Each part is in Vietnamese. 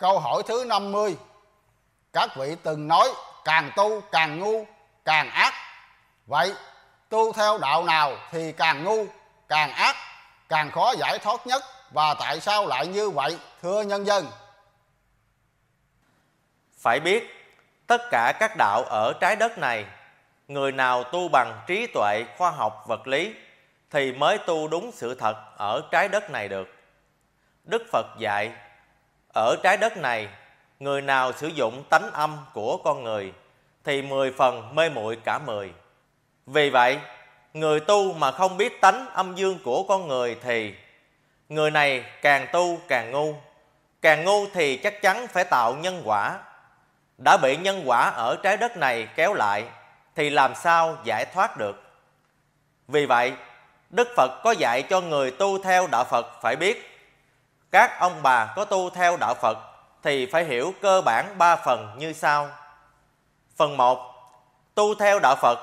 Câu hỏi thứ 50 Các vị từng nói càng tu càng ngu, càng ác. Vậy, tu theo đạo nào thì càng ngu, càng ác, càng khó giải thoát nhất? Và tại sao lại như vậy, thưa nhân dân? Phải biết, tất cả các đạo ở trái đất này, Người nào tu bằng trí tuệ, khoa học, vật lý, Thì mới tu đúng sự thật ở trái đất này được. Đức Phật dạy ở trái đất này, người nào sử dụng tánh âm của con người thì mười phần mê muội cả mười. Vì vậy, người tu mà không biết tánh âm dương của con người thì người này càng tu càng ngu. Càng ngu thì chắc chắn phải tạo nhân quả. Đã bị nhân quả ở trái đất này kéo lại thì làm sao giải thoát được? Vì vậy, đức phật có dạy cho người tu theo đạo phật phải biết các ông bà có tu theo đạo Phật thì phải hiểu cơ bản ba phần như sau. Phần 1. Tu theo đạo Phật,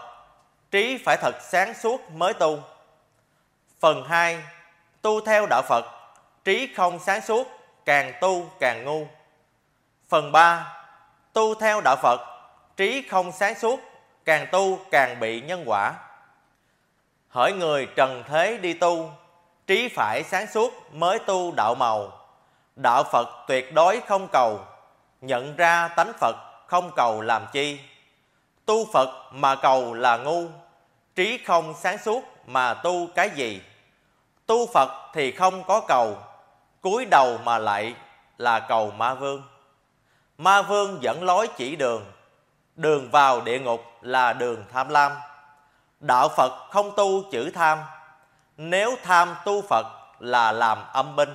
trí phải thật sáng suốt mới tu. Phần 2. Tu theo đạo Phật, trí không sáng suốt, càng tu càng ngu. Phần 3. Tu theo đạo Phật, trí không sáng suốt, càng tu càng bị nhân quả. Hỏi người trần thế đi tu trí phải sáng suốt mới tu đạo màu. Đạo phật tuyệt đối không cầu, nhận ra tánh phật không cầu làm chi. Tu phật mà cầu là ngu, trí không sáng suốt mà tu cái gì? Tu phật thì không có cầu, cúi đầu mà lại là cầu ma vương. Ma vương dẫn lối chỉ đường đường vào địa ngục là đường tham lam. Đạo phật không tu chữ tham nếu tham tu Phật là làm âm binh.